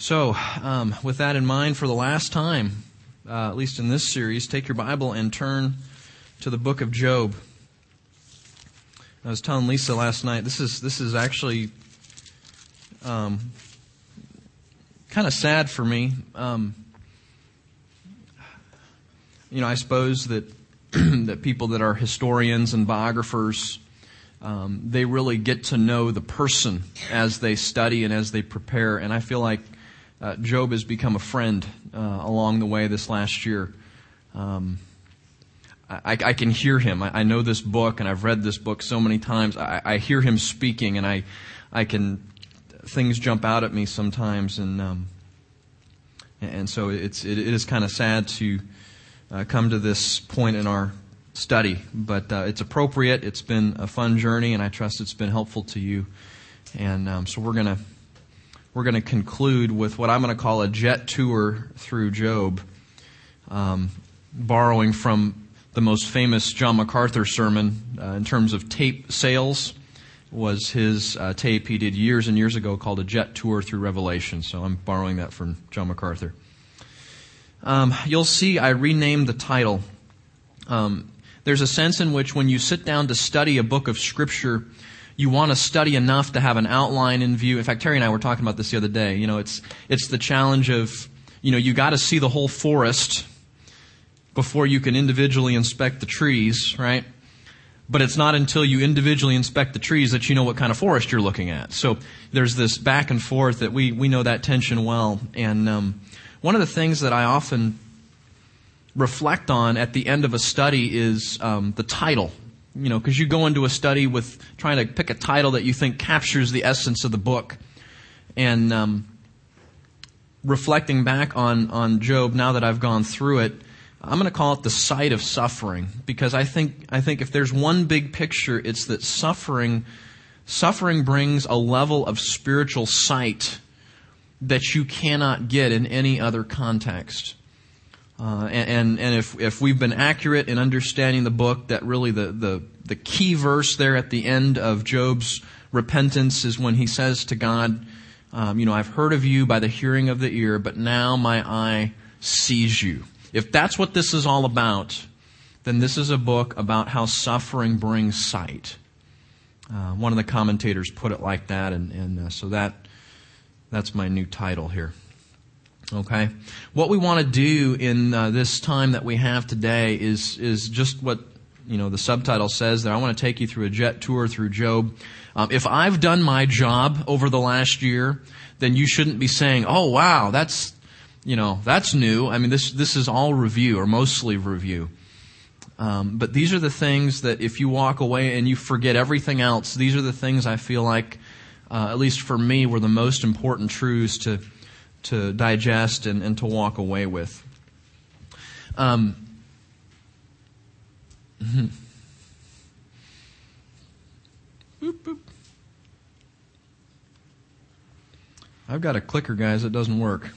So, um, with that in mind, for the last time, uh, at least in this series, take your Bible and turn to the book of Job. I was telling Lisa last night. This is this is actually um, kind of sad for me. Um, you know, I suppose that that people that are historians and biographers, um, they really get to know the person as they study and as they prepare. And I feel like uh, Job has become a friend uh, along the way this last year. Um, I, I, can hear him. I, I, know this book, and I've read this book so many times. I, I, hear him speaking, and I, I can things jump out at me sometimes, and um, and so it's it, it is kind of sad to uh, come to this point in our study, but uh, it's appropriate. It's been a fun journey, and I trust it's been helpful to you. And um, so we're gonna we're gonna conclude with what I'm gonna call a jet tour through Job, um, borrowing from the most famous John MacArthur sermon uh, in terms of tape sales was his uh, tape he did years and years ago called A Jet Tour Through Revelation. So I'm borrowing that from John MacArthur. Um, you'll see I renamed the title. Um, there's a sense in which when you sit down to study a book of Scripture, you want to study enough to have an outline in view. In fact, Terry and I were talking about this the other day. You know, it's, it's the challenge of, you know, you got to see the whole forest before you can individually inspect the trees, right? But it's not until you individually inspect the trees that you know what kind of forest you're looking at. So there's this back and forth that we, we know that tension well. And um, one of the things that I often reflect on at the end of a study is um, the title. You know, because you go into a study with trying to pick a title that you think captures the essence of the book. And um, reflecting back on, on Job, now that I've gone through it, I'm going to call it the sight of suffering because I think, I think if there's one big picture, it's that suffering, suffering brings a level of spiritual sight that you cannot get in any other context. Uh, and, and if, if we've been accurate in understanding the book, that really the, the, the key verse there at the end of Job's repentance is when he says to God, um, you know, I've heard of you by the hearing of the ear, but now my eye sees you. If that's what this is all about, then this is a book about how suffering brings sight. Uh, one of the commentators put it like that, and, and uh, so that that's my new title here. Okay, what we want to do in uh, this time that we have today is is just what you know the subtitle says that I want to take you through a jet tour through Job. Um, if I've done my job over the last year, then you shouldn't be saying, "Oh wow, that's you know, that's new. I mean, this, this is all review or mostly review. Um, but these are the things that if you walk away and you forget everything else, these are the things I feel like, uh, at least for me, were the most important truths to, to digest and, and to walk away with. Um, boop, boop. I've got a clicker, guys, that doesn't work.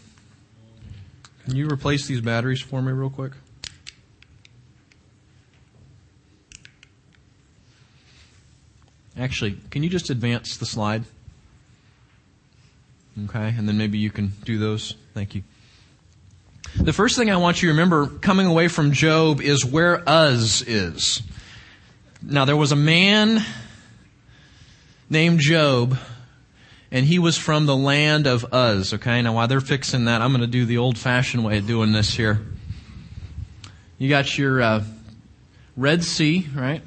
Can you replace these batteries for me real quick? Actually, can you just advance the slide? Okay, and then maybe you can do those. Thank you. The first thing I want you to remember coming away from Job is where Uz is. Now, there was a man named Job and he was from the land of Uz. Okay, now while they're fixing that, I'm going to do the old fashioned way of doing this here. You got your uh, Red Sea, right?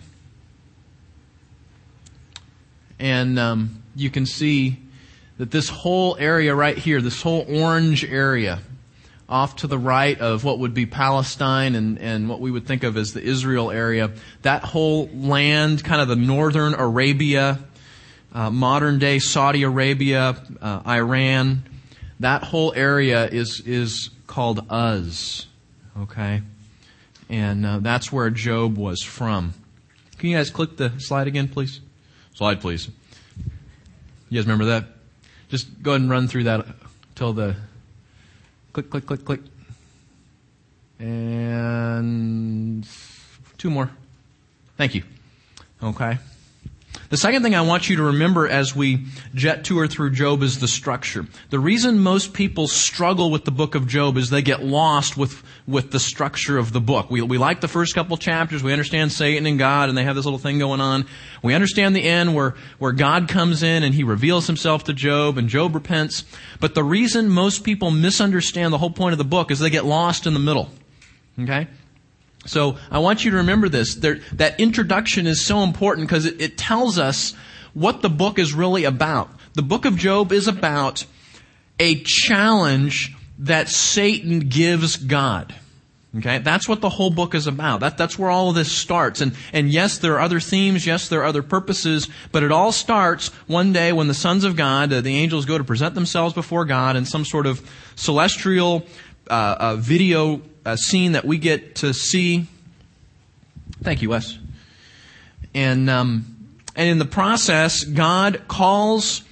And um, you can see that this whole area right here, this whole orange area, off to the right of what would be Palestine and, and what we would think of as the Israel area, that whole land, kind of the northern Arabia, uh, modern day Saudi Arabia, uh, Iran, that whole area is is called Uz. Okay, and uh, that's where Job was from. Can you guys click the slide again, please? Slide, please. You guys remember that? Just go ahead and run through that till the click, click, click, click, and two more. Thank you. Okay. The second thing I want you to remember as we jet tour through Job is the structure. The reason most people struggle with the book of Job is they get lost with, with the structure of the book. We, we like the first couple chapters. We understand Satan and God and they have this little thing going on. We understand the end where, where God comes in and he reveals himself to Job and Job repents. But the reason most people misunderstand the whole point of the book is they get lost in the middle. Okay? So I want you to remember this. There, that introduction is so important because it, it tells us what the book is really about. The book of Job is about a challenge that Satan gives God. Okay, that's what the whole book is about. That, that's where all of this starts. And, and yes, there are other themes. Yes, there are other purposes. But it all starts one day when the sons of God, uh, the angels, go to present themselves before God in some sort of celestial uh, uh, video a scene that we get to see. Thank you, Wes. And um, and in the process, God calls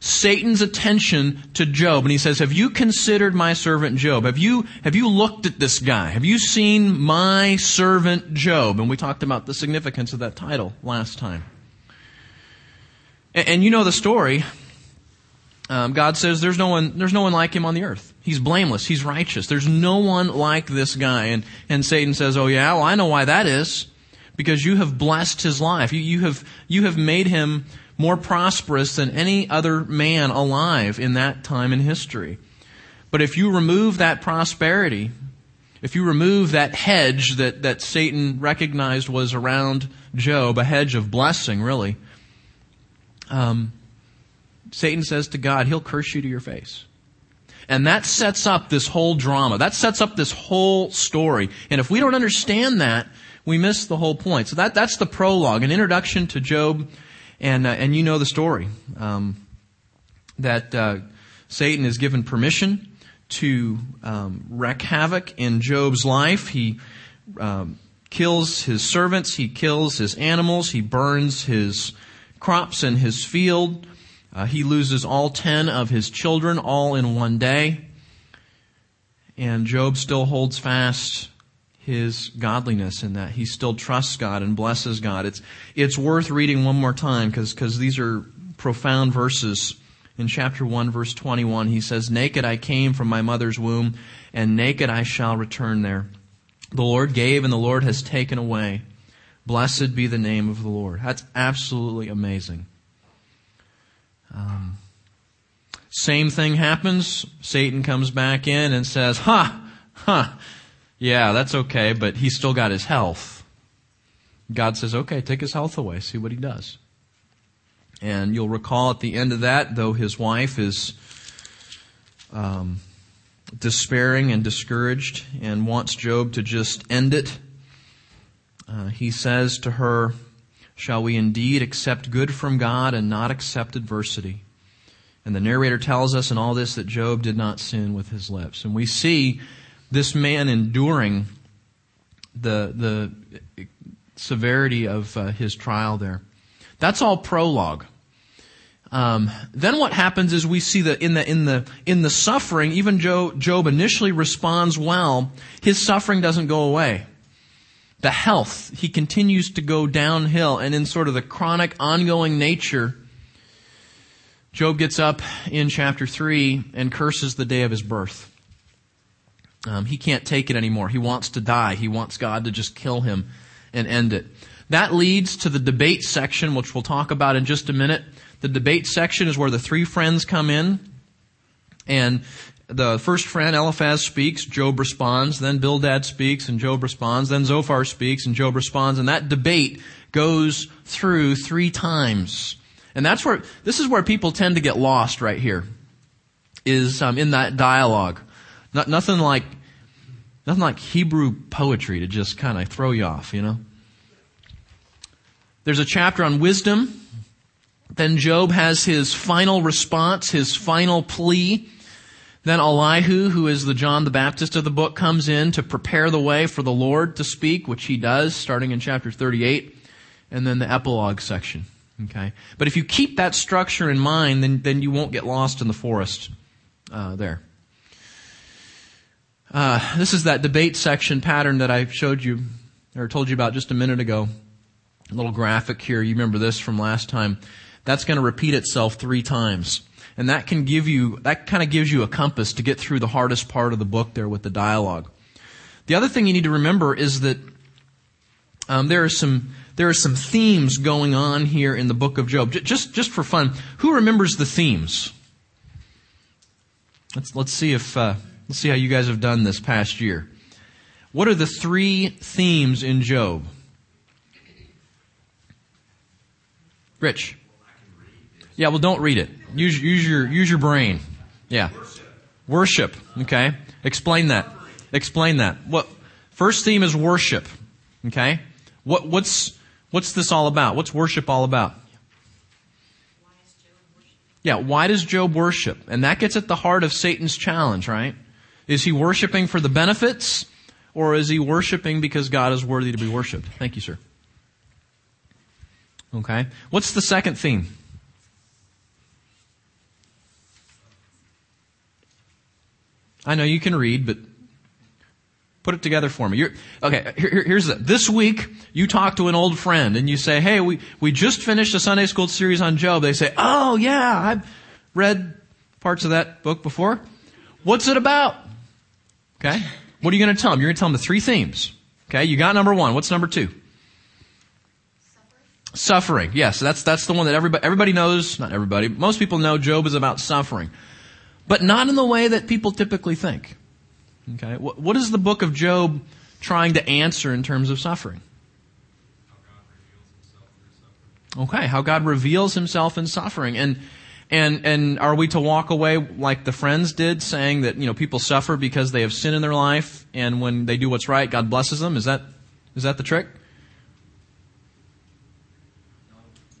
Satan's attention to Job, and he says, "Have you considered my servant Job? Have you have you looked at this guy? Have you seen my servant Job?" And we talked about the significance of that title last time. And, and you know the story. Um, God says, "There's no one. There's no one like him on the earth." He's blameless. He's righteous. There's no one like this guy. And, and Satan says, Oh yeah, well I know why that is. Because you have blessed his life. You, you have, you have made him more prosperous than any other man alive in that time in history. But if you remove that prosperity, if you remove that hedge that, that Satan recognized was around Job, a hedge of blessing, really, um, Satan says to God, he'll curse you to your face. And that sets up this whole drama. That sets up this whole story. And if we don't understand that, we miss the whole point. So that, that's the prologue, an introduction to Job, and, uh, and you know the story. Um, that uh, Satan is given permission to um, wreak havoc in Job's life. He um, kills his servants, he kills his animals, he burns his crops in his field. Uh, he loses all ten of his children all in one day. And Job still holds fast his godliness in that he still trusts God and blesses God. It's, it's worth reading one more time because, because these are profound verses. In chapter 1 verse 21, he says, Naked I came from my mother's womb and naked I shall return there. The Lord gave and the Lord has taken away. Blessed be the name of the Lord. That's absolutely amazing. Um, same thing happens. Satan comes back in and says, "Ha, huh, huh, yeah, that's okay, but he's still got his health." God says, "Okay, take his health away. See what he does." And you'll recall at the end of that, though his wife is um, despairing and discouraged and wants Job to just end it, uh, he says to her, Shall we indeed accept good from God and not accept adversity? And the narrator tells us in all this that Job did not sin with his lips. And we see this man enduring the, the severity of uh, his trial there. That's all prologue. Um, then what happens is we see that in the in the in the suffering, even Job, Job initially responds well. His suffering doesn't go away the health, he continues to go downhill. And in sort of the chronic, ongoing nature, Job gets up in chapter 3 and curses the day of his birth. Um, he can't take it anymore. He wants to die. He wants God to just kill him and end it. That leads to the debate section, which we'll talk about in just a minute. The debate section is where the three friends come in. And the first friend, Eliphaz, speaks, Job responds, then Bildad speaks, and Job responds, then Zophar speaks, and Job responds, and that debate goes through three times. And that's where, this is where people tend to get lost right here, is um, in that dialogue. Not, nothing like, nothing like Hebrew poetry to just kind of throw you off, you know? There's a chapter on wisdom. Then Job has his final response, his final plea. Then Elihu, who is the John the Baptist of the book, comes in to prepare the way for the Lord to speak, which he does, starting in chapter 38, and then the epilogue section. Okay? But if you keep that structure in mind, then, then you won't get lost in the forest uh, there. Uh, this is that debate section pattern that I showed you, or told you about just a minute ago. A little graphic here. You remember this from last time. That's going to repeat itself three times. And that can give you, that kind of gives you a compass to get through the hardest part of the book there with the dialogue. The other thing you need to remember is that um, there are some there are some themes going on here in the book of Job. J- just just for fun, who remembers the themes? Let's let's see if uh, let's see how you guys have done this past year. What are the three themes in Job? Rich. Yeah, well, don't read it. Use, use your use your brain. Yeah. Worship. Okay. Explain that. Explain that. What first theme is worship. Okay. What what's what's this all about? What's worship all about? Yeah, why does Job worship? And that gets at the heart of Satan's challenge, right? Is he worshiping for the benefits or is he worshiping because God is worthy to be worshiped? Thank you, sir. Okay. What's the second theme? I know you can read, but put it together for me. You're, okay, here, here's it. This week, you talk to an old friend and you say, hey, we, we just finished a Sunday school series on Job. They say, oh yeah, I've read parts of that book before. What's it about? Okay. What are you going to tell them? You're going to tell them the three themes. Okay. You got number one. What's number two? Suffering. suffering. Yes. That's, that's the one that everybody, everybody knows. Not everybody. Most people know Job is about suffering but not in the way that people typically think. Okay? What, what is the book of Job trying to answer in terms of suffering? Okay, how God reveals himself in suffering. And, and, and are we to walk away like the friends did, saying that, you know, people suffer because they have sin in their life, and when they do what's right, God blesses them? Is that, is that the trick?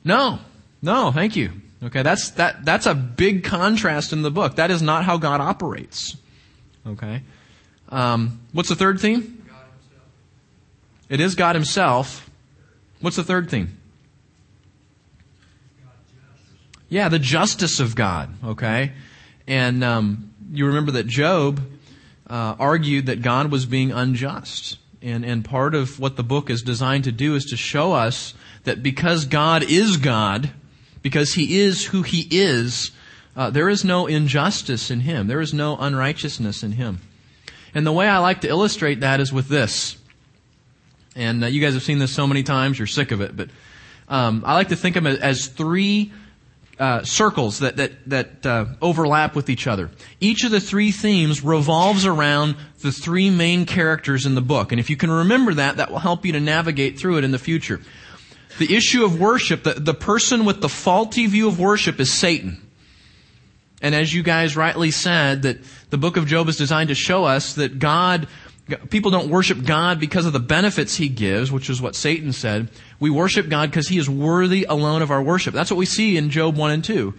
No. No, thank you. Okay, that's, that, that's a big contrast in the book. That is not how God operates. Okay. Um, what's the third theme? It is God Himself. What's the third theme? Yeah, the justice of God. Okay, and um, you remember that Job uh, argued that God was being unjust, and and part of what the book is designed to do is to show us that because God is God, because he is who he is, uh, there is no injustice in him. There is no unrighteousness in him. And the way I like to illustrate that is with this. And uh, you guys have seen this so many times, you're sick of it, but um, I like to think of it as three uh, circles that that that uh, overlap with each other. Each of the three themes revolves around the three main characters in the book, and if you can remember that, that will help you to navigate through it in the future. The issue of worship, the, the person with the faulty view of worship is Satan. And as you guys rightly said, that the book of Job is designed to show us that God, people don't worship God because of the benefits He gives, which is what Satan said. We worship God because He is worthy alone of our worship. That's what we see in Job 1 and 2.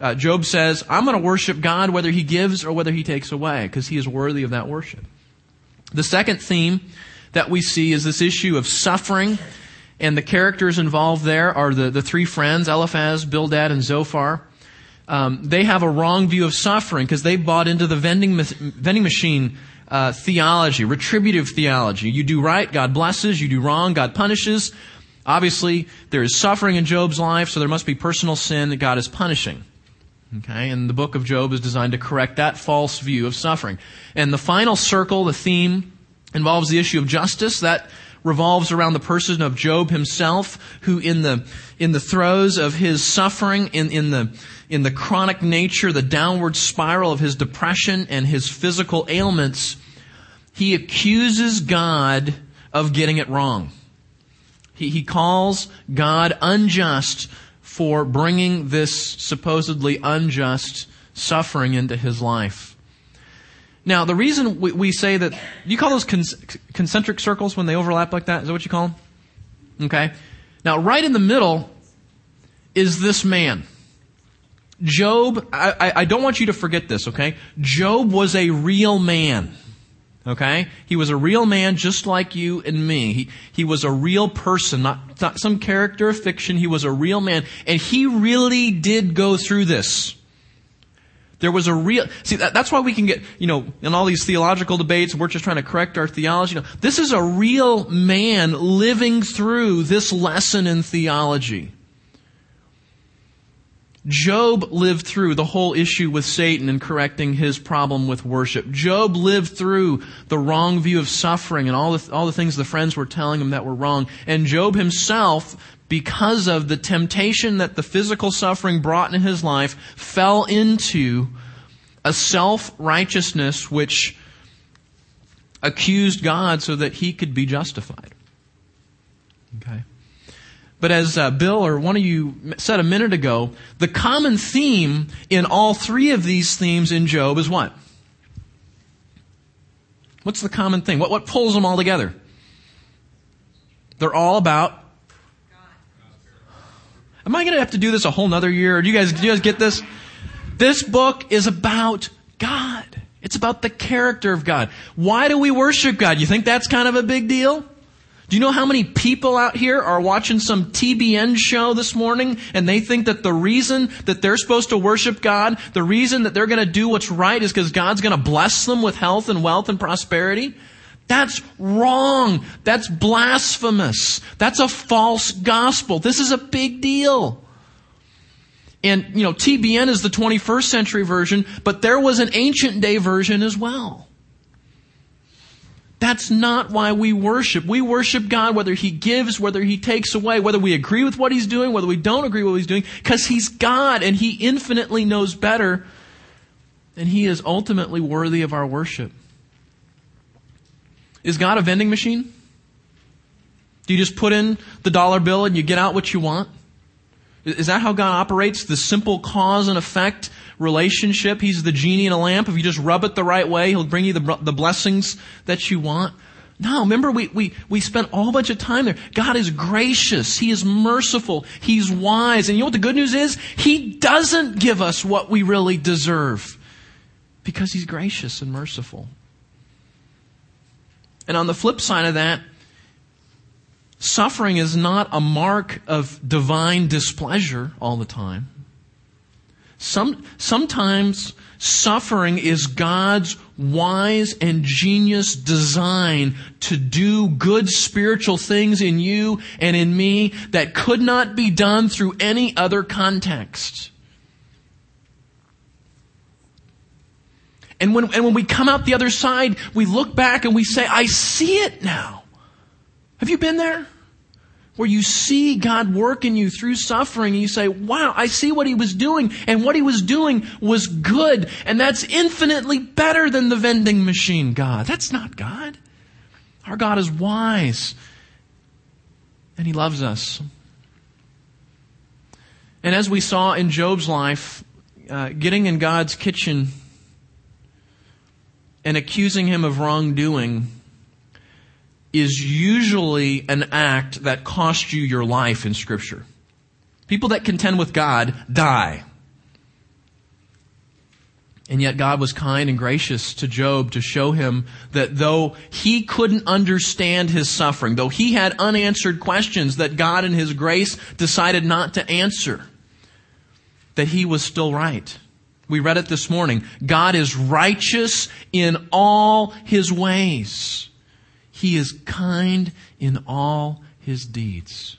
Uh, Job says, I'm going to worship God whether He gives or whether He takes away, because He is worthy of that worship. The second theme that we see is this issue of suffering and the characters involved there are the, the three friends, Eliphaz, Bildad, and Zophar. Um, they have a wrong view of suffering because they bought into the vending, vending machine uh, theology, retributive theology. You do right, God blesses. You do wrong, God punishes. Obviously, there is suffering in Job's life, so there must be personal sin that God is punishing. Okay, and the book of Job is designed to correct that false view of suffering. And the final circle, the theme, involves the issue of justice. That revolves around the person of Job himself, who in the, in the throes of his suffering, in, in the, in the chronic nature, the downward spiral of his depression and his physical ailments, he accuses God of getting it wrong. He, he calls God unjust for bringing this supposedly unjust suffering into his life. Now, the reason we, we say that, you call those con- concentric circles when they overlap like that? Is that what you call them? Okay. Now, right in the middle is this man. Job, I, I, I don't want you to forget this, okay? Job was a real man. Okay? He was a real man just like you and me. He, he was a real person, not, not some character of fiction. He was a real man. And he really did go through this. There was a real, see, that, that's why we can get, you know, in all these theological debates, we're just trying to correct our theology. This is a real man living through this lesson in theology. Job lived through the whole issue with Satan and correcting his problem with worship. Job lived through the wrong view of suffering and all the, all the things the friends were telling him that were wrong. And Job himself, because of the temptation that the physical suffering brought in his life, fell into a self-righteousness which accused God so that he could be justified. Okay. But as uh, Bill or one of you said a minute ago, the common theme in all three of these themes in Job is what? What's the common thing? What, what pulls them all together? They're all about. Am I going to have to do this a whole nother year? Or do you guys, do you guys get this? This book is about God. It's about the character of God. Why do we worship God? You think that's kind of a big deal? Do you know how many people out here are watching some TBN show this morning and they think that the reason that they're supposed to worship God, the reason that they're going to do what's right is because God's going to bless them with health and wealth and prosperity? That's wrong. That's blasphemous. That's a false gospel. This is a big deal. And, you know, TBN is the 21st century version, but there was an ancient day version as well. That's not why we worship. We worship God whether He gives, whether He takes away, whether we agree with what He's doing, whether we don't agree with what He's doing, because He's God and He infinitely knows better, and He is ultimately worthy of our worship. Is God a vending machine? Do you just put in the dollar bill and you get out what you want? Is that how God operates? The simple cause and effect relationship. He's the genie in a lamp. If you just rub it the right way, He'll bring you the, the blessings that you want. No, remember we, we, we spent a whole bunch of time there. God is gracious. He is merciful. He's wise. And you know what the good news is? He doesn't give us what we really deserve because He's gracious and merciful. And on the flip side of that, suffering is not a mark of divine displeasure all the time. Some, sometimes suffering is God's wise and genius design to do good spiritual things in you and in me that could not be done through any other context. And when, and when we come out the other side, we look back and we say, I see it now. Have you been there? Where you see God working you through suffering and you say, wow, I see what he was doing and what he was doing was good and that's infinitely better than the vending machine God. That's not God. Our God is wise and he loves us. And as we saw in Job's life, uh, getting in God's kitchen and accusing him of wrongdoing is usually an act that costs you your life in Scripture. People that contend with God die. And yet God was kind and gracious to Job to show him that though he couldn't understand his suffering, though he had unanswered questions that God in his grace decided not to answer, that he was still right. We read it this morning. God is righteous in all his ways. He is kind in all his deeds.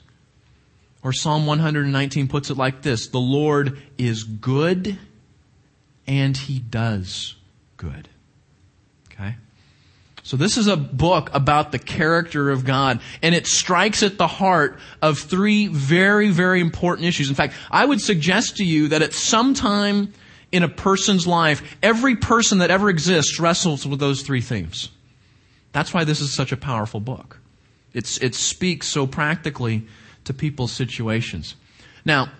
Or Psalm 119 puts it like this The Lord is good and he does good. Okay? So this is a book about the character of God, and it strikes at the heart of three very, very important issues. In fact, I would suggest to you that at some time in a person's life, every person that ever exists wrestles with those three themes. That's why this is such a powerful book. It's, it speaks so practically to people's situations. Now,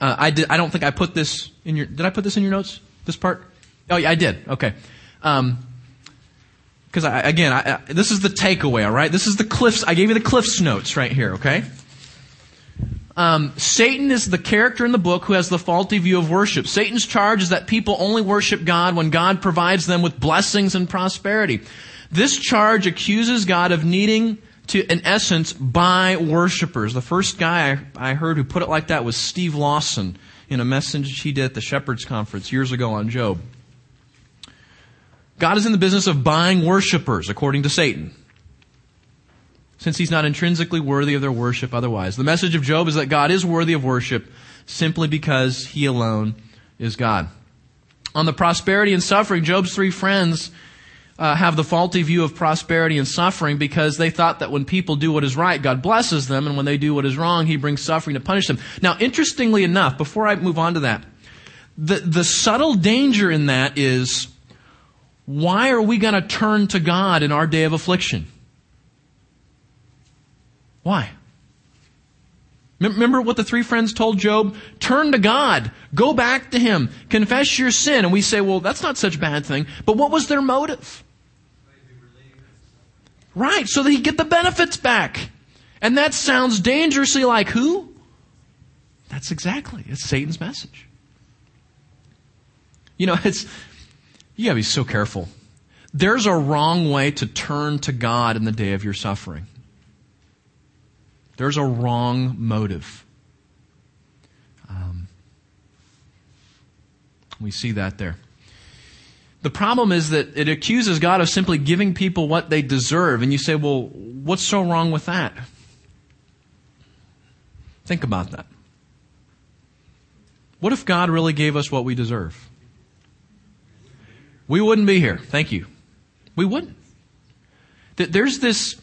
uh, I, did, I don't think I put this in your, did I put this in your notes? This part? Oh, yeah, I did. Okay. Um, because again, I, I, this is the takeaway, all right? This is the Cliffs. I gave you the Cliffs notes right here, okay? Um, Satan is the character in the book who has the faulty view of worship. Satan's charge is that people only worship God when God provides them with blessings and prosperity. This charge accuses God of needing to, in essence, buy worshipers. The first guy I, heard who put it like that was Steve Lawson. in a message he did at the Shepherds Conference years ago on Job. God is in the business of buying worshipers, according to Satan, since he's not intrinsically worthy of their worship otherwise. The message of Job is that God is worthy of worship simply because he alone is God. On the prosperity and suffering, Job's three friends uh, have the faulty view of prosperity and suffering because they thought that when people do what is right, God blesses them, and when they do what is wrong, He brings suffering to punish them. Now, interestingly enough, before I move on to that, the, the subtle danger in that is why are we going to turn to God in our day of affliction? Why? Remember what the three friends told Job? Turn to God. Go back to Him. Confess your sin. And we say, well, that's not such a bad thing. But what was their motive? Right, so that he'd get the benefits back. And that sounds dangerously like who? That's exactly. It's Satan's message. You know, it's, you gotta be so careful. There's a wrong way to turn to God in the day of your suffering. There's a wrong motive. Um, we see that there. The problem is that it accuses God of simply giving people what they deserve. And you say, well, what's so wrong with that? Think about that. What if God really gave us what we deserve? we wouldn't be here. Thank you. We wouldn't. There's this,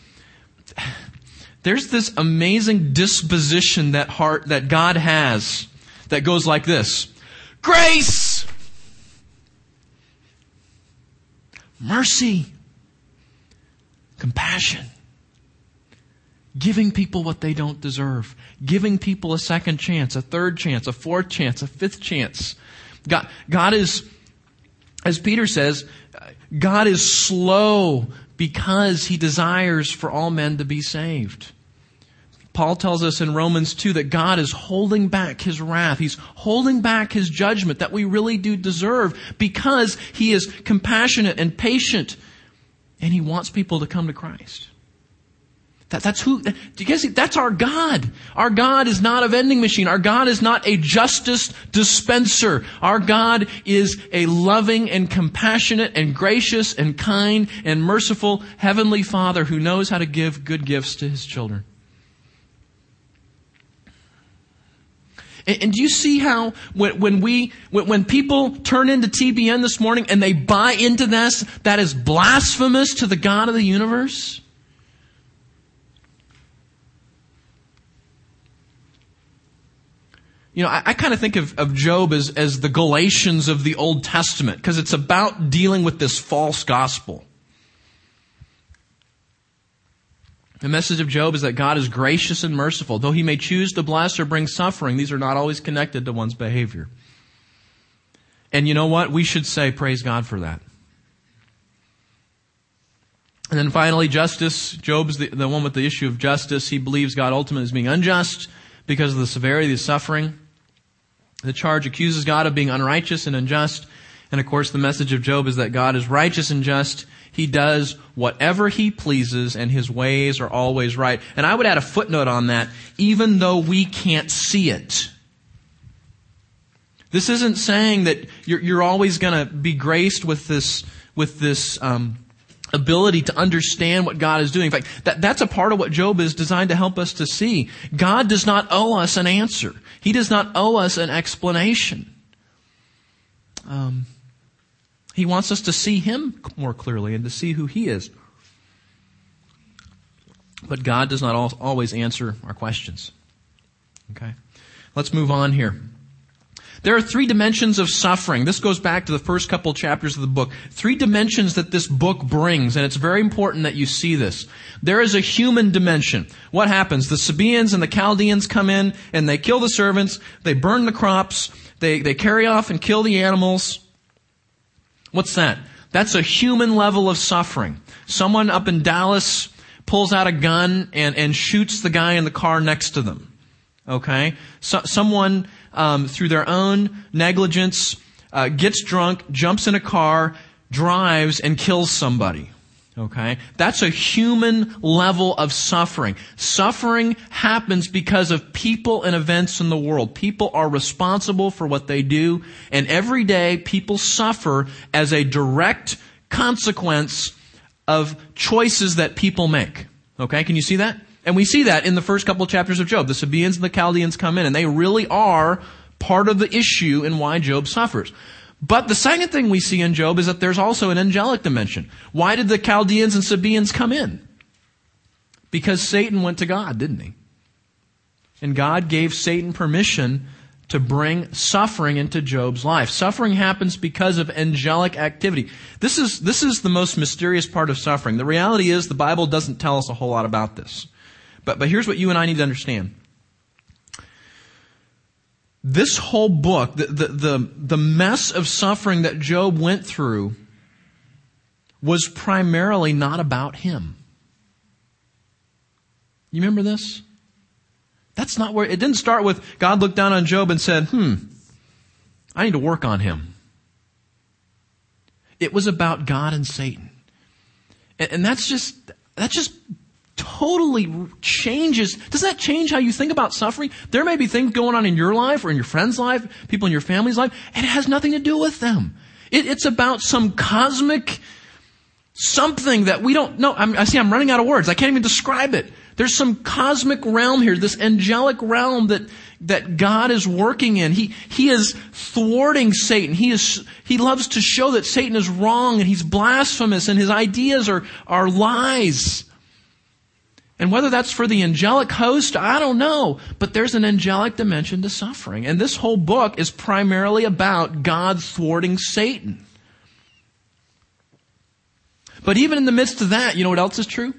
there's this amazing disposition that heart, that God has that goes like this. Grace! Mercy! Compassion. Giving people what they don't deserve. Giving people a second chance, a third chance, a fourth chance, a fifth chance. God, God is, as Peter says, God is slow because he desires for all men to be saved. Paul tells us in Romans 2 that God is holding back his wrath. He's holding back his judgment that we really do deserve because he is compassionate and patient and he wants people to come to Christ. That, that's who, do you guys see? That's our God. Our God is not a vending machine. Our God is not a justice dispenser. Our God is a loving and compassionate and gracious and kind and merciful heavenly Father who knows how to give good gifts to his children. And, and do you see how when, when we, when, when people turn into TBN this morning and they buy into this, that is blasphemous to the God of the universe? You know, I, I kind of think of, of Job as, as the Galatians of the Old Testament because it's about dealing with this false gospel. The message of Job is that God is gracious and merciful. Though he may choose to bless or bring suffering, these are not always connected to one's behavior. And you know what? We should say, praise God for that. And then finally, justice. Job's the, the one with the issue of justice. He believes God ultimately is being unjust because of the severity of the suffering. The charge accuses God of being unrighteous and unjust. And of course, the message of Job is that God is righteous and just. He does whatever he pleases and his ways are always right. And I would add a footnote on that, even though we can't see it. This isn't saying that you're, you're always going to be graced with this, with this, um, ability to understand what God is doing. In fact, that, that's a part of what Job is designed to help us to see. God does not owe us an answer. He does not owe us an explanation. Um, he wants us to see Him more clearly and to see who He is. But God does not always answer our questions. Okay? Let's move on here. There are three dimensions of suffering. This goes back to the first couple chapters of the book. Three dimensions that this book brings, and it's very important that you see this. There is a human dimension. What happens? The Sabaeans and the Chaldeans come in and they kill the servants, they burn the crops, they, they carry off and kill the animals. What's that? That's a human level of suffering. Someone up in Dallas pulls out a gun and, and shoots the guy in the car next to them. Okay? So, someone um, through their own negligence, uh, gets drunk, jumps in a car, drives, and kills somebody. Okay? That's a human level of suffering. Suffering happens because of people and events in the world. People are responsible for what they do, and every day people suffer as a direct consequence of choices that people make. Okay? Can you see that? And we see that in the first couple of chapters of Job. The Sabaeans and the Chaldeans come in, and they really are part of the issue in why Job suffers. But the second thing we see in Job is that there's also an angelic dimension. Why did the Chaldeans and Sabaeans come in? Because Satan went to God, didn't he? And God gave Satan permission to bring suffering into Job's life. Suffering happens because of angelic activity. This is, this is the most mysterious part of suffering. The reality is the Bible doesn't tell us a whole lot about this. But, but here's what you and I need to understand this whole book, the, the, the, the, mess of suffering that Job went through, was primarily not about him. You remember this? That's not where, it didn't start with God looked down on Job and said, hmm, I need to work on him. It was about God and Satan. And, and that's just, that's just totally changes. Does that change how you think about suffering? There may be things going on in your life or in your friend's life, people in your family's life, and it has nothing to do with them. It, it's about some cosmic something that we don't know. I'm, I see I'm running out of words. I can't even describe it. There's some cosmic realm here, this angelic realm that, that God is working in. He, he is thwarting Satan. He is, he loves to show that Satan is wrong and he's blasphemous and his ideas are, are lies. And whether that's for the angelic host, I don't know. But there's an angelic dimension to suffering. And this whole book is primarily about God thwarting Satan. But even in the midst of that, you know what else is true?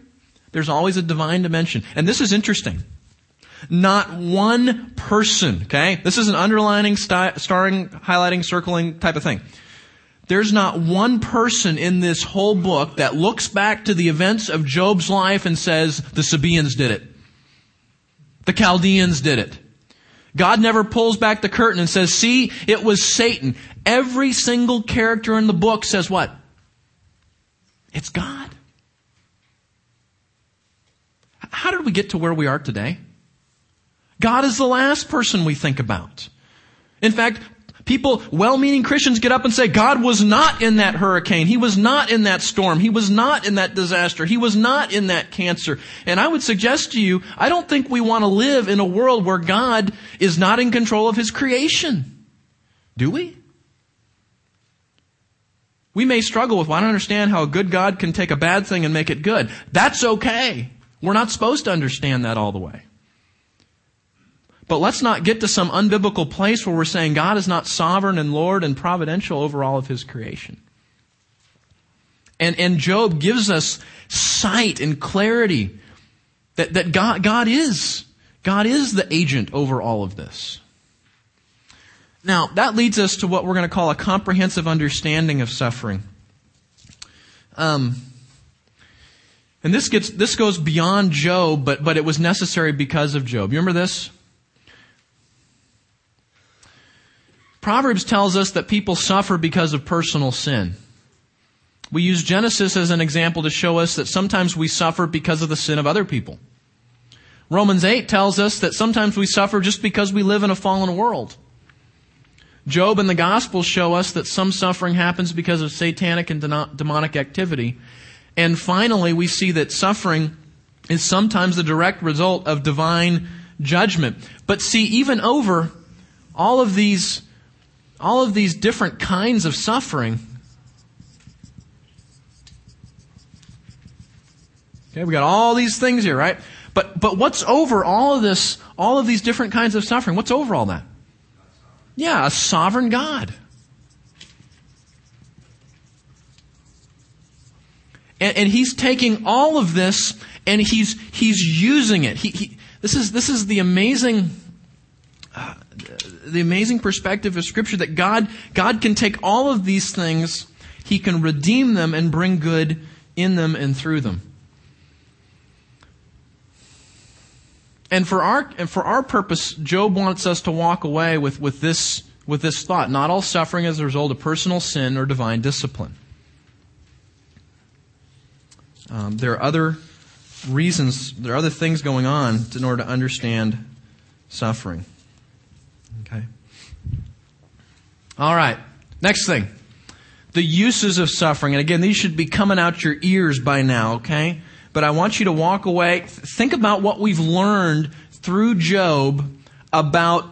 There's always a divine dimension. And this is interesting. Not one person, okay? This is an underlining, starring, highlighting, circling type of thing. There's not one person in this whole book that looks back to the events of Job's life and says, the Sabaeans did it. The Chaldeans did it. God never pulls back the curtain and says, see, it was Satan. Every single character in the book says what? It's God. How did we get to where we are today? God is the last person we think about. In fact, People, well-meaning Christians get up and say, God was not in that hurricane. He was not in that storm. He was not in that disaster. He was not in that cancer. And I would suggest to you, I don't think we want to live in a world where God is not in control of His creation. Do we? We may struggle with, well, I don't understand how a good God can take a bad thing and make it good. That's okay. We're not supposed to understand that all the way. But let's not get to some unbiblical place where we're saying God is not sovereign and Lord and providential over all of His creation. And, and Job gives us sight and clarity that, that God, God is. God is the agent over all of this. Now, that leads us to what we're going to call a comprehensive understanding of suffering. Um, and this gets, this goes beyond Job, but, but it was necessary because of Job. You remember this? Proverbs tells us that people suffer because of personal sin. We use Genesis as an example to show us that sometimes we suffer because of the sin of other people. Romans 8 tells us that sometimes we suffer just because we live in a fallen world. Job and the Gospels show us that some suffering happens because of satanic and demonic activity. And finally, we see that suffering is sometimes the direct result of divine judgment. But see, even over all of these all of these different kinds of suffering. Okay, we got all these things here, right? But but what's over all of this, all of these different kinds of suffering? What's over all that? Yeah, a sovereign God. And, and he's taking all of this and he's he's using it. He, he, this is this is the amazing the amazing perspective of Scripture that God, God can take all of these things, He can redeem them and bring good in them and through them. And for our, and for our purpose, Job wants us to walk away with, with, this, with this thought. Not all suffering is a result of personal sin or divine discipline. Um, there are other reasons, there are other things going on in order to understand suffering. Okay. All right. Next thing. The uses of suffering. And again, these should be coming out your ears by now, okay? But I want you to walk away, think about what we've learned through Job about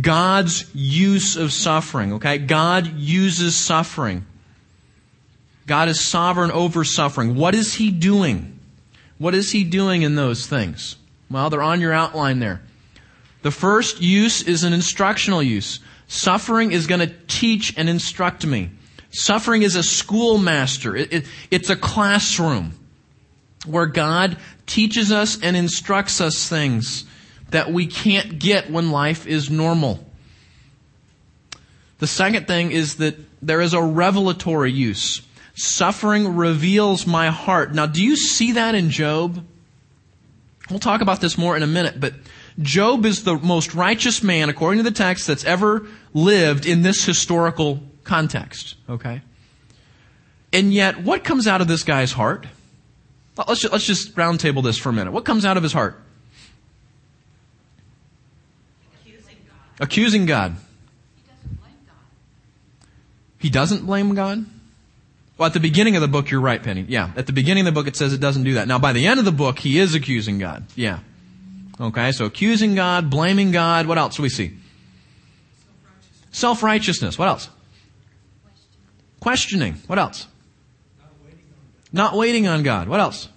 God's use of suffering, okay? God uses suffering. God is sovereign over suffering. What is He doing? What is He doing in those things? Well, they're on your outline there. The first use is an instructional use. Suffering is going to teach and instruct me. Suffering is a schoolmaster. It, it, it's a classroom where God teaches us and instructs us things that we can't get when life is normal. The second thing is that there is a revelatory use. Suffering reveals my heart. Now, do you see that in Job? We'll talk about this more in a minute, but Job is the most righteous man, according to the text, that's ever lived in this historical context. Okay? And yet, what comes out of this guy's heart? Let's just, let's just roundtable this for a minute. What comes out of his heart? Accusing God. Accusing God. He doesn't blame God. He doesn't blame God? Well, at the beginning of the book, you're right, Penny. Yeah. At the beginning of the book, it says it doesn't do that. Now, by the end of the book, he is accusing God. Yeah. Okay, so accusing God, blaming God. What else do we see? Self righteousness. What else? Questioning. What else? Not waiting on God. What else?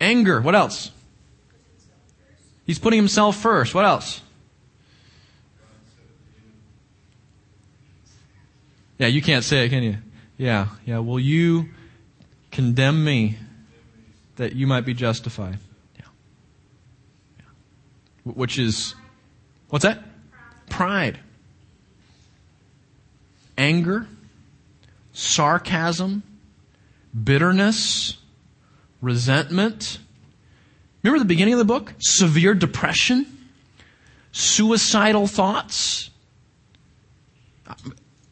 Anger. What else? He's putting himself first. What else? Yeah, you can't say it, can you? Yeah, yeah. Will you condemn me that you might be justified? Yeah. yeah. Which is, what's that? Pride. Anger, sarcasm, bitterness, resentment. Remember the beginning of the book? Severe depression, suicidal thoughts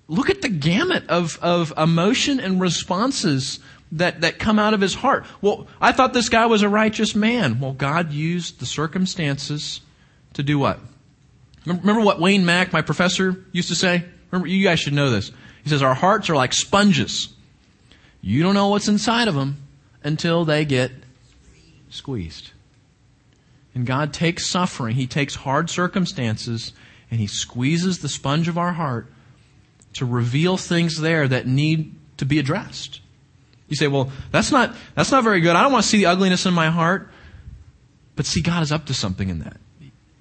look at the gamut of, of emotion and responses that, that come out of his heart. Well, I thought this guy was a righteous man. Well, God used the circumstances to do what? Remember what Wayne Mack, my professor, used to say? Remember, you guys should know this. He says, Our hearts are like sponges. You don't know what's inside of them until they get squeezed. And God takes suffering, He takes hard circumstances, and He squeezes the sponge of our heart to reveal things there that need to be addressed. You say, well, that's not, that's not very good. I don't want to see the ugliness in my heart. But see, God is up to something in that.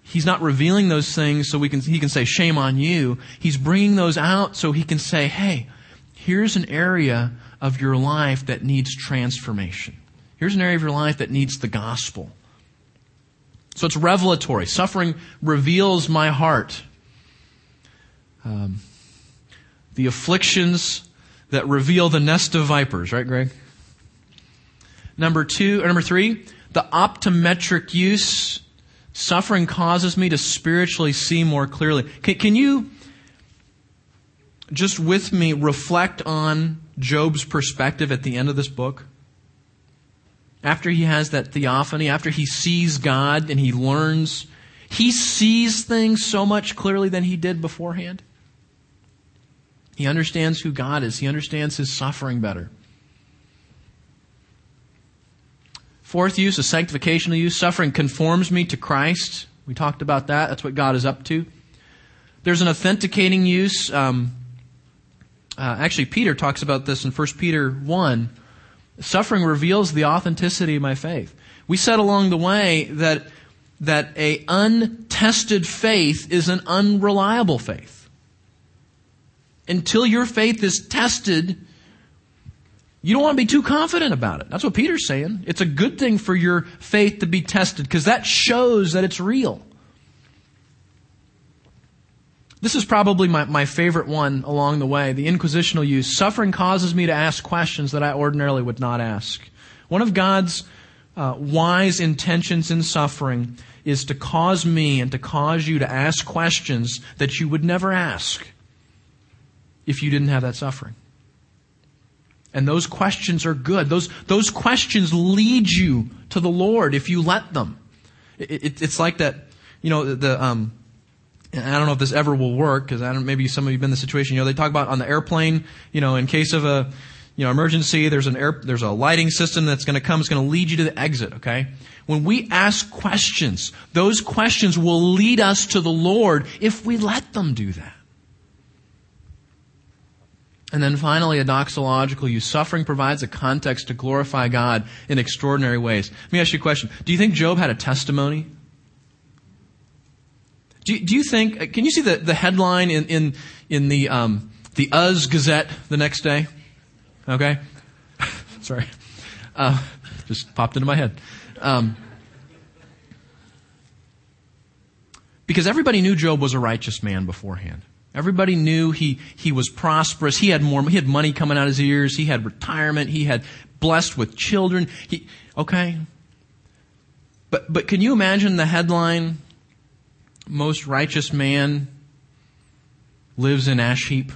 He's not revealing those things so we can, he can say, shame on you. He's bringing those out so he can say, hey, here's an area of your life that needs transformation. Here's an area of your life that needs the gospel. So it's revelatory. Suffering reveals my heart. Um, the afflictions that reveal the nest of vipers, right, Greg? Number two, or number three, the optometric use. Suffering causes me to spiritually see more clearly. Can, can you just with me reflect on Job's perspective at the end of this book? After he has that theophany, after he sees God and he learns, he sees things so much clearly than he did beforehand. He understands who God is. He understands his suffering better. Fourth use, a sanctificational use. Suffering conforms me to Christ. We talked about that. That's what God is up to. There's an authenticating use. Um, uh, actually, Peter talks about this in 1 Peter 1. Suffering reveals the authenticity of my faith. We said along the way that, that a untested faith is an unreliable faith until your faith is tested, you don't want to be too confident about it. That's what Peter's saying. It's a good thing for your faith to be tested because that shows that it's real. This is probably my, my favorite one along the way, the inquisitional use. Suffering causes me to ask questions that I ordinarily would not ask. One of God's uh, wise intentions in suffering is to cause me and to cause you to ask questions that you would never ask if you didn't have that suffering. And those questions are good. Those, those questions lead you to the Lord if you let them. It, it, it's like that, you know, the, um, I don't know if this ever will work because I don't, maybe some of you have been in the situation, you know, they talk about on the airplane, you know, in case of a, you know, emergency, there's an air, there's a lighting system that's going to come, it's going to lead you to the exit, okay? When we ask questions, those questions will lead us to the Lord if we let them do that. And then finally, a doxological use. Suffering provides a context to glorify God in extraordinary ways. Let me ask you a question. Do you think Job had a testimony? Do you, do you think, can you see the, the headline in, in, in the, um, the Uz Gazette the next day? Okay? Sorry. Uh, just popped into my head. Um, because everybody knew Job was a righteous man beforehand. Everybody knew he, he was prosperous. He had more, he had money coming out of his ears. He had retirement. He had blessed with children. He, okay. But, but can you imagine the headline? Most righteous man lives in ash heap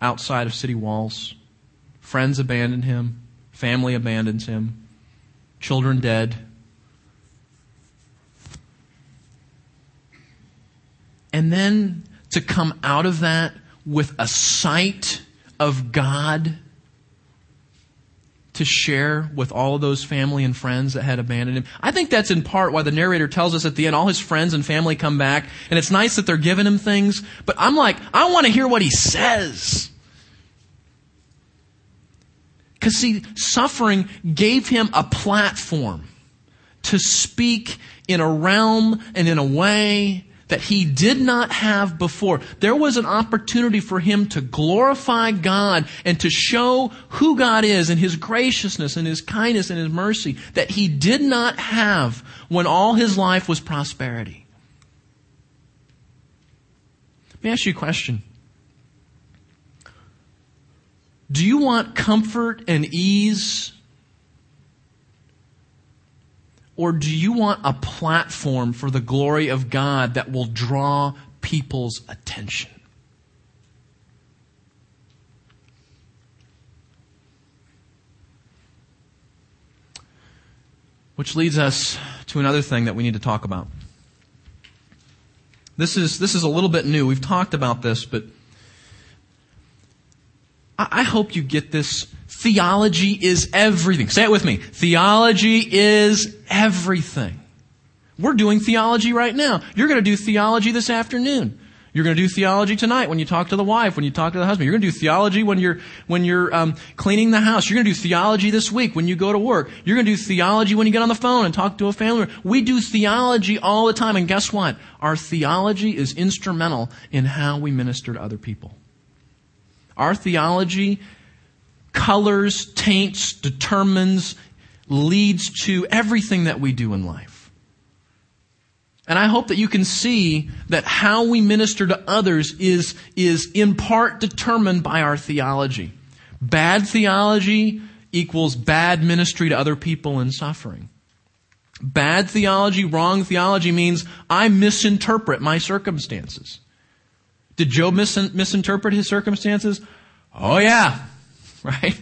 outside of city walls. Friends abandon him. Family abandons him. Children dead. And then to come out of that with a sight of God to share with all those family and friends that had abandoned him. I think that's in part why the narrator tells us at the end all his friends and family come back and it's nice that they're giving him things, but I'm like, I want to hear what he says. Cause see, suffering gave him a platform to speak in a realm and in a way that he did not have before. There was an opportunity for him to glorify God and to show who God is and his graciousness and his kindness and his mercy that he did not have when all his life was prosperity. Let me ask you a question. Do you want comfort and ease or do you want a platform for the glory of God that will draw people's attention? Which leads us to another thing that we need to talk about. This is, this is a little bit new. We've talked about this, but I, I hope you get this Theology is everything. Say it with me. Theology is everything. We're doing theology right now. You're going to do theology this afternoon. You're going to do theology tonight when you talk to the wife, when you talk to the husband. You're going to do theology when you're when you're um, cleaning the house. You're going to do theology this week when you go to work. You're going to do theology when you get on the phone and talk to a family member. We do theology all the time, and guess what? Our theology is instrumental in how we minister to other people. Our theology colors, taints, determines, leads to everything that we do in life. And I hope that you can see that how we minister to others is, is in part determined by our theology. Bad theology equals bad ministry to other people in suffering. Bad theology, wrong theology means I misinterpret my circumstances. Did Job mis- misinterpret his circumstances? Oh yeah right?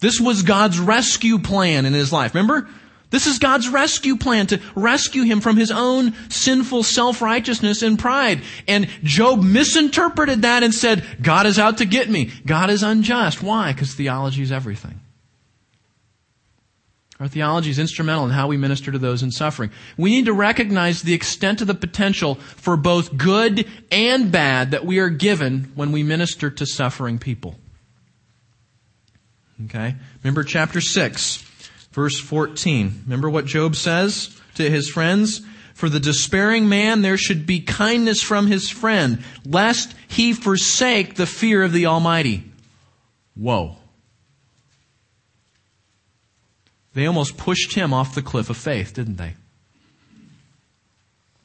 This was God's rescue plan in his life. Remember? This is God's rescue plan to rescue him from his own sinful self-righteousness and pride. And Job misinterpreted that and said, God is out to get me. God is unjust. Why? Because theology is everything. Our theology is instrumental in how we minister to those in suffering. We need to recognize the extent of the potential for both good and bad that we are given when we minister to suffering people. Okay? Remember chapter 6, verse 14. Remember what Job says to his friends? For the despairing man there should be kindness from his friend, lest he forsake the fear of the Almighty. Whoa. They almost pushed him off the cliff of faith, didn't they?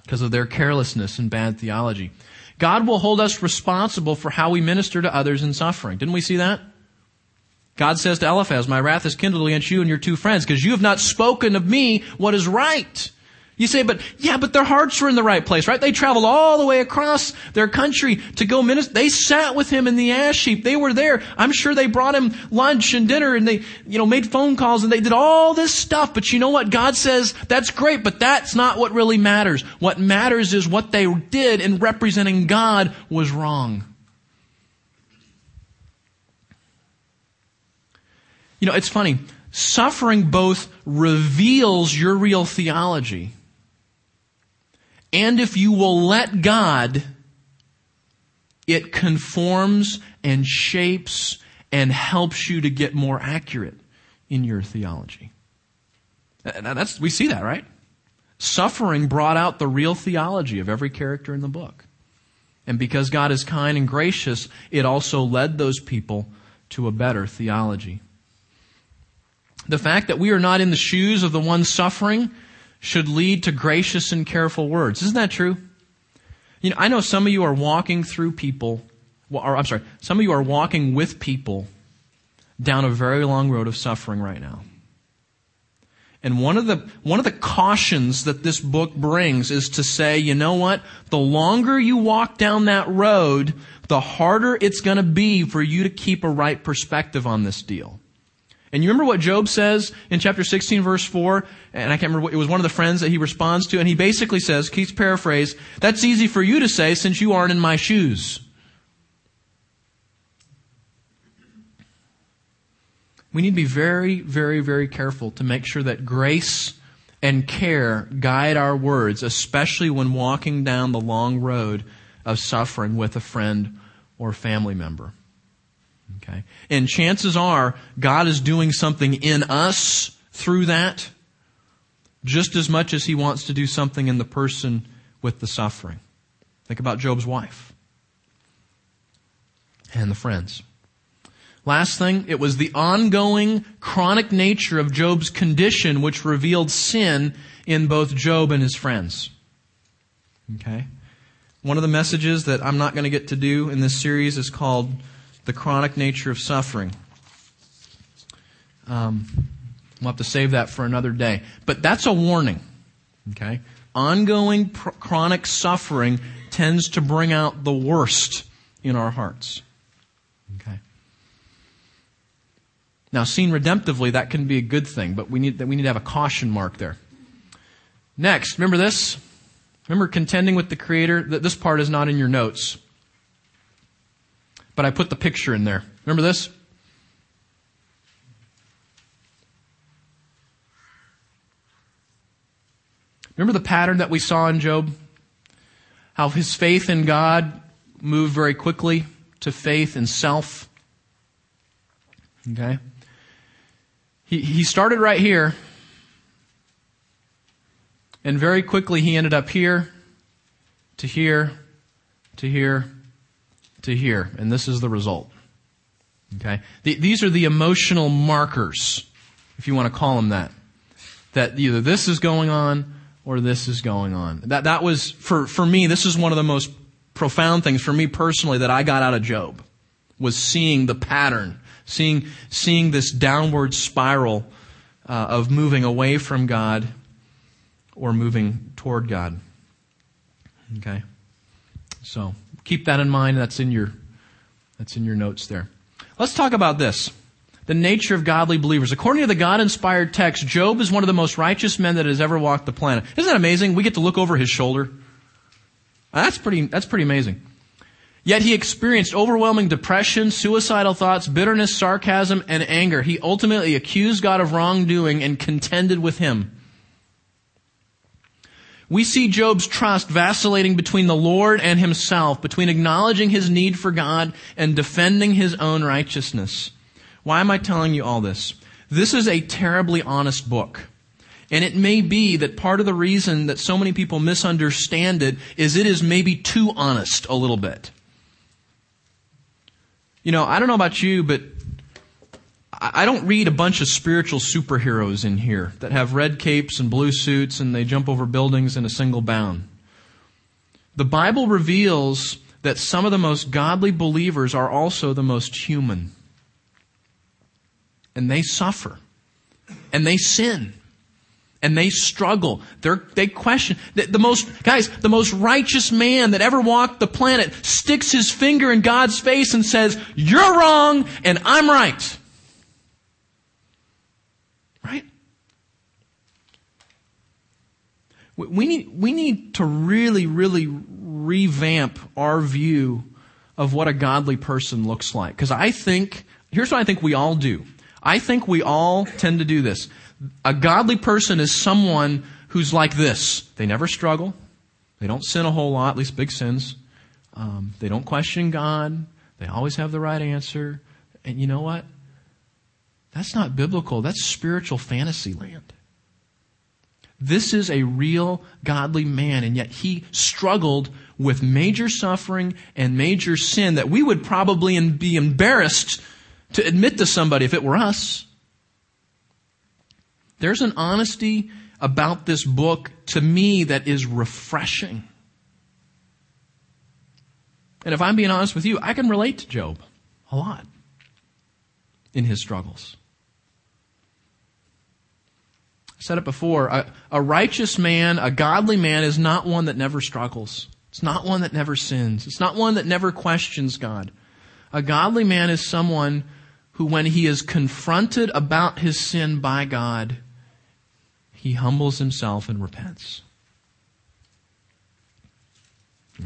Because of their carelessness and bad theology. God will hold us responsible for how we minister to others in suffering. Didn't we see that? God says to Eliphaz, My wrath is kindled against you and your two friends, because you have not spoken of me what is right. You say, but yeah, but their hearts were in the right place, right? They traveled all the way across their country to go minister. They sat with him in the ash heap. They were there. I'm sure they brought him lunch and dinner and they, you know, made phone calls and they did all this stuff. But you know what? God says that's great, but that's not what really matters. What matters is what they did in representing God was wrong. You know, it's funny. Suffering both reveals your real theology and if you will let God, it conforms and shapes and helps you to get more accurate in your theology. That's, we see that, right? Suffering brought out the real theology of every character in the book. And because God is kind and gracious, it also led those people to a better theology. The fact that we are not in the shoes of the one suffering should lead to gracious and careful words. Isn't that true? You know, I know some of you are walking through people, or I'm sorry, some of you are walking with people down a very long road of suffering right now. And one of the, one of the cautions that this book brings is to say, you know what? The longer you walk down that road, the harder it's going to be for you to keep a right perspective on this deal. And you remember what Job says in chapter 16 verse 4? And I can't remember, it was one of the friends that he responds to, and he basically says, Keith's paraphrase, that's easy for you to say since you aren't in my shoes. We need to be very, very, very careful to make sure that grace and care guide our words, especially when walking down the long road of suffering with a friend or family member. Okay? And chances are God is doing something in us through that just as much as he wants to do something in the person with the suffering. Think about Job's wife and the friends. Last thing, it was the ongoing chronic nature of Job's condition which revealed sin in both Job and his friends. Okay? One of the messages that I'm not going to get to do in this series is called the chronic nature of suffering. Um, we'll have to save that for another day. But that's a warning. Okay? Ongoing pr- chronic suffering tends to bring out the worst in our hearts. Okay? Now, seen redemptively, that can be a good thing, but we need, we need to have a caution mark there. Next, remember this? Remember contending with the Creator? This part is not in your notes but I put the picture in there. Remember this? Remember the pattern that we saw in Job? How his faith in God moved very quickly to faith in self. Okay? He, he started right here, and very quickly he ended up here, to here, to here, to here, and this is the result. Okay? The, these are the emotional markers, if you want to call them that. That either this is going on or this is going on. That, that was, for, for me, this is one of the most profound things for me personally that I got out of Job, was seeing the pattern, seeing, seeing this downward spiral uh, of moving away from God or moving toward God. Okay? So, keep that in mind. That's in your, that's in your notes there. Let's talk about this. The nature of godly believers. According to the God-inspired text, Job is one of the most righteous men that has ever walked the planet. Isn't that amazing? We get to look over his shoulder. That's pretty, that's pretty amazing. Yet he experienced overwhelming depression, suicidal thoughts, bitterness, sarcasm, and anger. He ultimately accused God of wrongdoing and contended with him. We see Job's trust vacillating between the Lord and himself, between acknowledging his need for God and defending his own righteousness. Why am I telling you all this? This is a terribly honest book. And it may be that part of the reason that so many people misunderstand it is it is maybe too honest a little bit. You know, I don't know about you, but I don't read a bunch of spiritual superheroes in here that have red capes and blue suits and they jump over buildings in a single bound. The Bible reveals that some of the most godly believers are also the most human. And they suffer. And they sin. and they struggle. They're, they question. The, the, most, guys, the most righteous man that ever walked the planet sticks his finger in God's face and says, You're wrong and I'm right. Right? We need, we need to really, really revamp our view of what a godly person looks like. Because I think, here's what I think we all do. I think we all tend to do this. A godly person is someone who's like this. They never struggle. They don't sin a whole lot, at least big sins. Um, they don't question God. They always have the right answer. And you know what? That's not biblical. That's spiritual fantasy land. This is a real godly man, and yet he struggled with major suffering and major sin that we would probably be embarrassed to admit to somebody if it were us. There's an honesty about this book to me that is refreshing. And if I'm being honest with you, I can relate to Job a lot in his struggles said it before. A, a righteous man, a godly man is not one that never struggles. It's not one that never sins. It's not one that never questions God. A godly man is someone who, when he is confronted about his sin by God, he humbles himself and repents.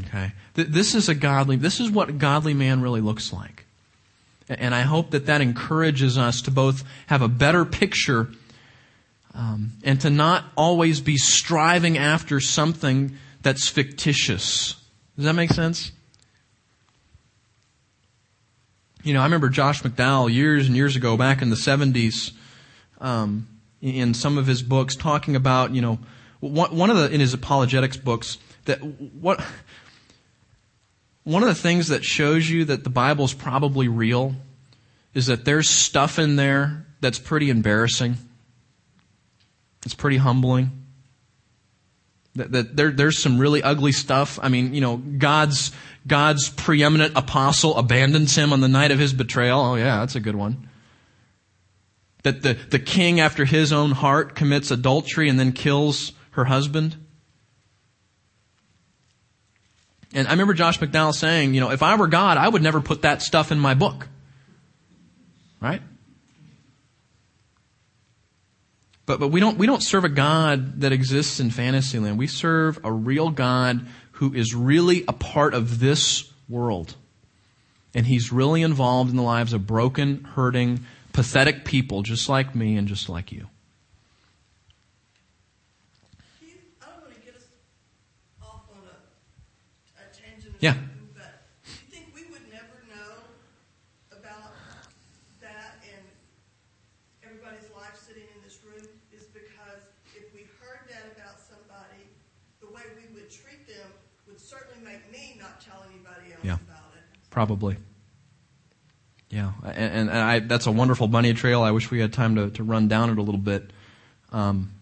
Okay? This is a godly, this is what a godly man really looks like. And I hope that that encourages us to both have a better picture um, and to not always be striving after something that's fictitious. Does that make sense? You know, I remember Josh McDowell years and years ago, back in the 70s, um, in some of his books, talking about, you know, one of the, in his apologetics books, that what, one of the things that shows you that the Bible's probably real is that there's stuff in there that's pretty embarrassing. It's pretty humbling. That, that there, there's some really ugly stuff. I mean, you know, God's, God's preeminent apostle abandons him on the night of his betrayal. Oh yeah, that's a good one. That the, the king after his own heart commits adultery and then kills her husband. And I remember Josh McDowell saying, you know, if I were God, I would never put that stuff in my book. Right? But, but we don't, we don't serve a God that exists in fantasyland. We serve a real God who is really a part of this world. And he's really involved in the lives of broken, hurting, pathetic people just like me and just like you. Yeah. Probably. Yeah, and, and I, that's a wonderful bunny trail. I wish we had time to, to run down it a little bit. Um,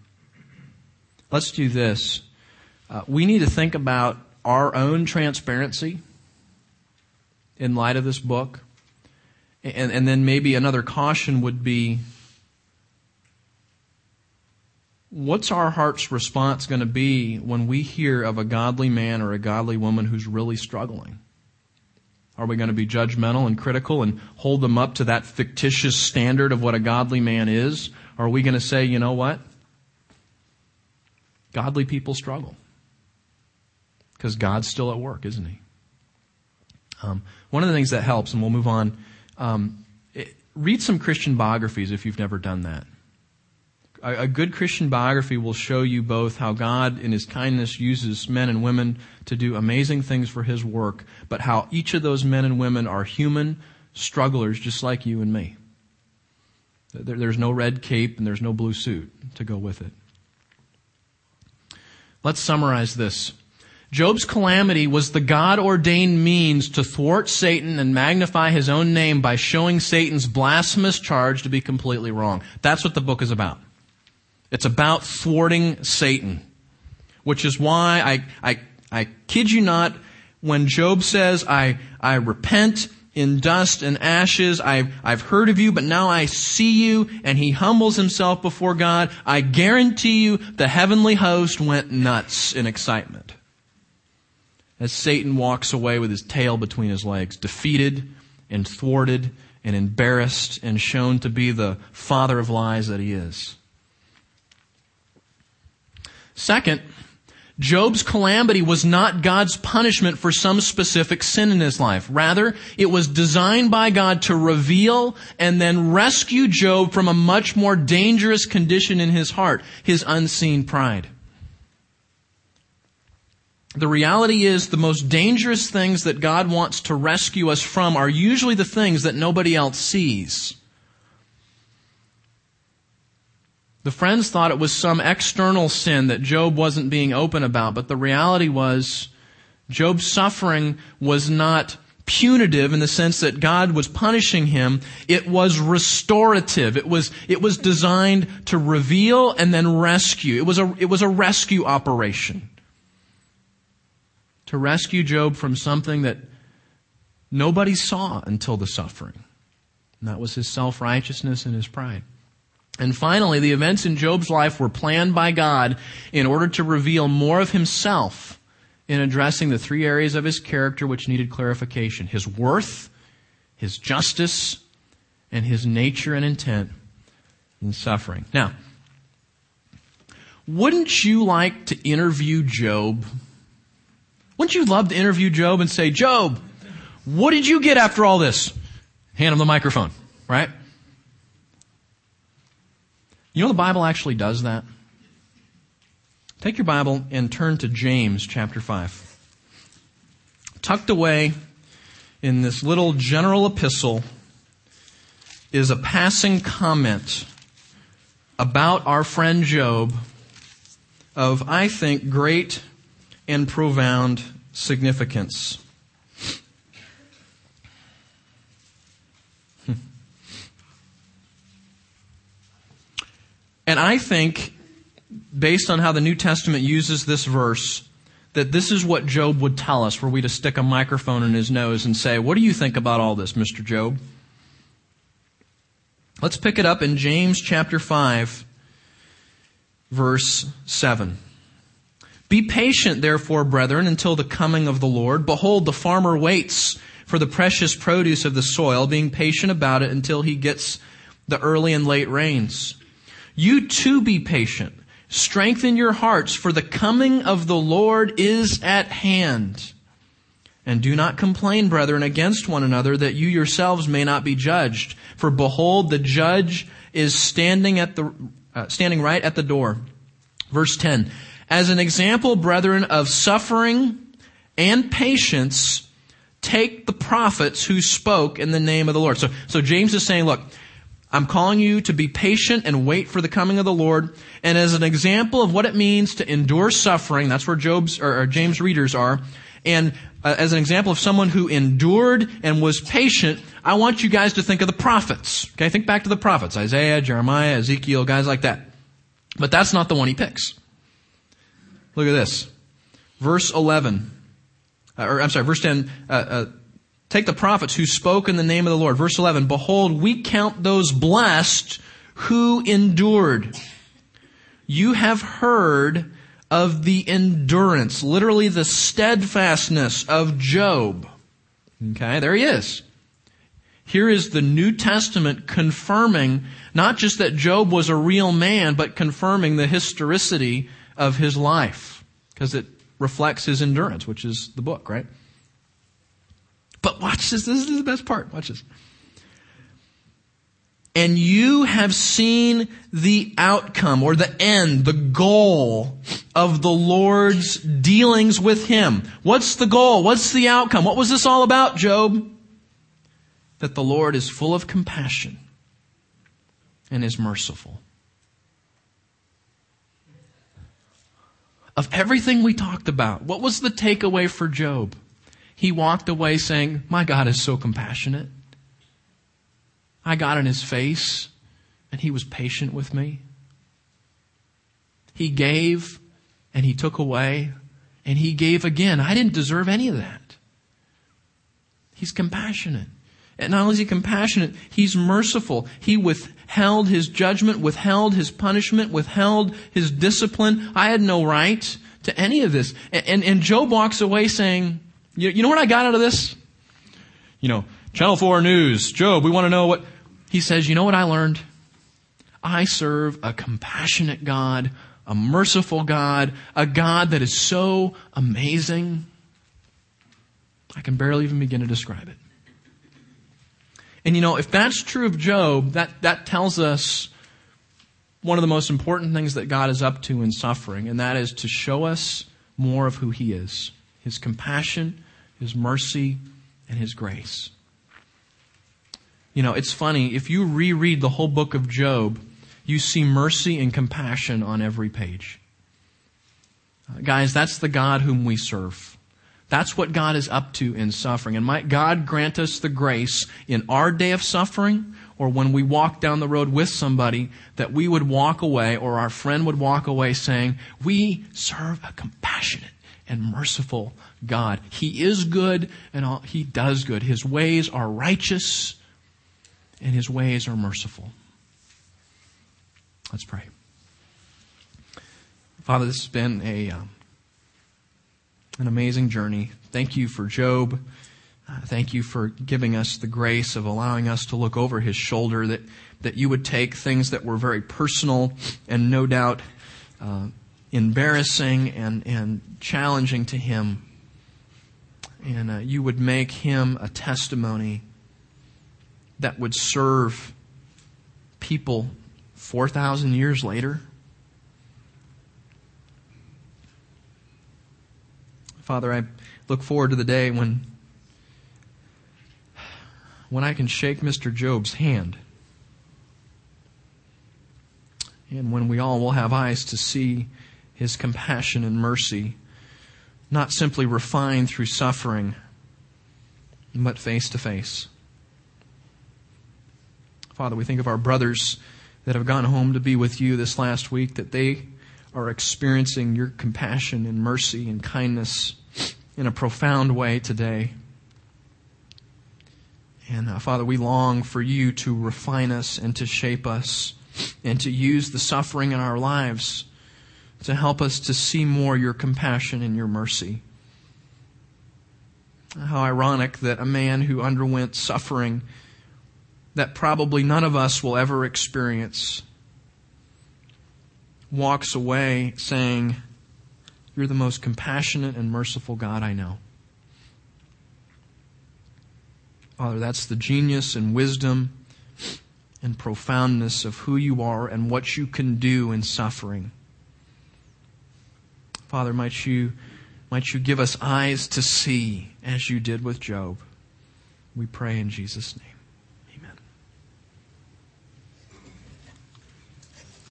let's do this. Uh, we need to think about our own transparency in light of this book. And, and then maybe another caution would be what's our heart's response going to be when we hear of a godly man or a godly woman who's really struggling? Are we going to be judgmental and critical and hold them up to that fictitious standard of what a godly man is? Or are we going to say, you know what? Godly people struggle. Because God's still at work, isn't He? Um, one of the things that helps, and we'll move on, um, it, read some Christian biographies if you've never done that a, good Christian biography will show you both how God, in His kindness, uses men and women to do amazing things for His work, but how each of those men and women are human strugglers just like you and me. There, there's no red cape and there's no blue suit to go with it. Let's summarize this. Job's calamity was the God ordained means to thwart Satan and magnify his own name by showing Satan's blasphemous charge to be completely wrong. That's what the book is about. It's about thwarting Satan. Which is why I, I, I kid you not, when Job says, I, I repent in dust and ashes. I've, I've heard of you, but now I see you. And he humbles himself before God. I guarantee you the heavenly host went nuts in excitement. As Satan walks away with his tail between his legs, defeated and thwarted and embarrassed and shown to be the father of lies that he is. Second, Job's calamity was not God's punishment for some specific sin in his life. Rather, it was designed by God to reveal and then rescue Job from a much more dangerous condition in his heart, his unseen pride. The reality is the most dangerous things that God wants to rescue us from are usually the things that nobody else sees. The friends thought it was some external sin that Job wasn't being open about, but the reality was Job's suffering was not punitive in the sense that God was punishing him. It was restorative. It was, it was designed to reveal and then rescue. It was a, it was a rescue operation. To rescue Job from something that nobody saw until the suffering. And that was his self-righteousness and his pride. And finally, the events in Job's life were planned by God in order to reveal more of himself in addressing the three areas of his character which needed clarification. His worth, his justice, and his nature and intent in suffering. Now, wouldn't you like to interview Job? Wouldn't you love to interview Job and say, Job, what did you get after all this? Hand him the microphone, right? You know the Bible actually does that? Take your Bible and turn to James chapter 5. Tucked away in this little general epistle is a passing comment about our friend Job of, I think, great and profound significance. And I think, based on how the New Testament uses this verse, that this is what Job would tell us were we to stick a microphone in his nose and say, What do you think about all this, Mr. Job? Let's pick it up in James chapter 5, verse 7. Be patient, therefore, brethren, until the coming of the Lord. Behold, the farmer waits for the precious produce of the soil, being patient about it until he gets the early and late rains. You too be patient. Strengthen your hearts, for the coming of the Lord is at hand. And do not complain, brethren, against one another, that you yourselves may not be judged. For behold, the judge is standing at the, uh, standing right at the door. Verse 10. As an example, brethren, of suffering and patience, take the prophets who spoke in the name of the Lord. So, so James is saying, look, I'm calling you to be patient and wait for the coming of the Lord. And as an example of what it means to endure suffering, that's where Job's or, or James readers are. And uh, as an example of someone who endured and was patient, I want you guys to think of the prophets. Okay, think back to the prophets: Isaiah, Jeremiah, Ezekiel, guys like that. But that's not the one he picks. Look at this, verse 11, uh, or I'm sorry, verse 10. Uh, uh Take the prophets who spoke in the name of the Lord. Verse 11, Behold, we count those blessed who endured. You have heard of the endurance, literally the steadfastness of Job. Okay, there he is. Here is the New Testament confirming not just that Job was a real man, but confirming the historicity of his life. Because it reflects his endurance, which is the book, right? But watch this. This is the best part. Watch this. And you have seen the outcome or the end, the goal of the Lord's dealings with him. What's the goal? What's the outcome? What was this all about, Job? That the Lord is full of compassion and is merciful. Of everything we talked about, what was the takeaway for Job? He walked away saying, My God is so compassionate. I got in his face and he was patient with me. He gave and he took away and he gave again. I didn't deserve any of that. He's compassionate. And not only is he compassionate, he's merciful. He withheld his judgment, withheld his punishment, withheld his discipline. I had no right to any of this. And, and, and Job walks away saying, you, you know what I got out of this? You know, Channel 4 News, Job, we want to know what. He says, you know what I learned? I serve a compassionate God, a merciful God, a God that is so amazing. I can barely even begin to describe it. And you know, if that's true of Job, that, that tells us one of the most important things that God is up to in suffering, and that is to show us more of who He is His compassion, His mercy, and His grace. You know, it's funny, if you reread the whole book of Job, you see mercy and compassion on every page. Uh, guys, that's the God whom we serve. That's what God is up to in suffering. And might God grant us the grace in our day of suffering or when we walk down the road with somebody that we would walk away or our friend would walk away saying, we serve a compassionate and merciful God. He is good and all, he does good. His ways are righteous and his ways are merciful. Let's pray. Father, this has been a um, an amazing journey. Thank you for Job. Uh, thank you for giving us the grace of allowing us to look over his shoulder, that, that you would take things that were very personal and no doubt uh, embarrassing and, and challenging to him, and uh, you would make him a testimony that would serve people 4,000 years later Father, I look forward to the day when when I can shake Mr. Job's hand. And when we all will have eyes to see his compassion and mercy, not simply refined through suffering, but face to face. Father, we think of our brothers that have gone home to be with you this last week, that they are experiencing your compassion and mercy and kindness in a profound way today. And uh, Father, we long for you to refine us and to shape us and to use the suffering in our lives to help us to see more your compassion and your mercy. How ironic that a man who underwent suffering that probably none of us will ever experience walks away saying, You're the most compassionate and merciful God I know. Father, that's the genius and wisdom and profoundness of who you are and what you can do in suffering. Father, might you, might you give us eyes to see as you did with Job. We pray in Jesus' name.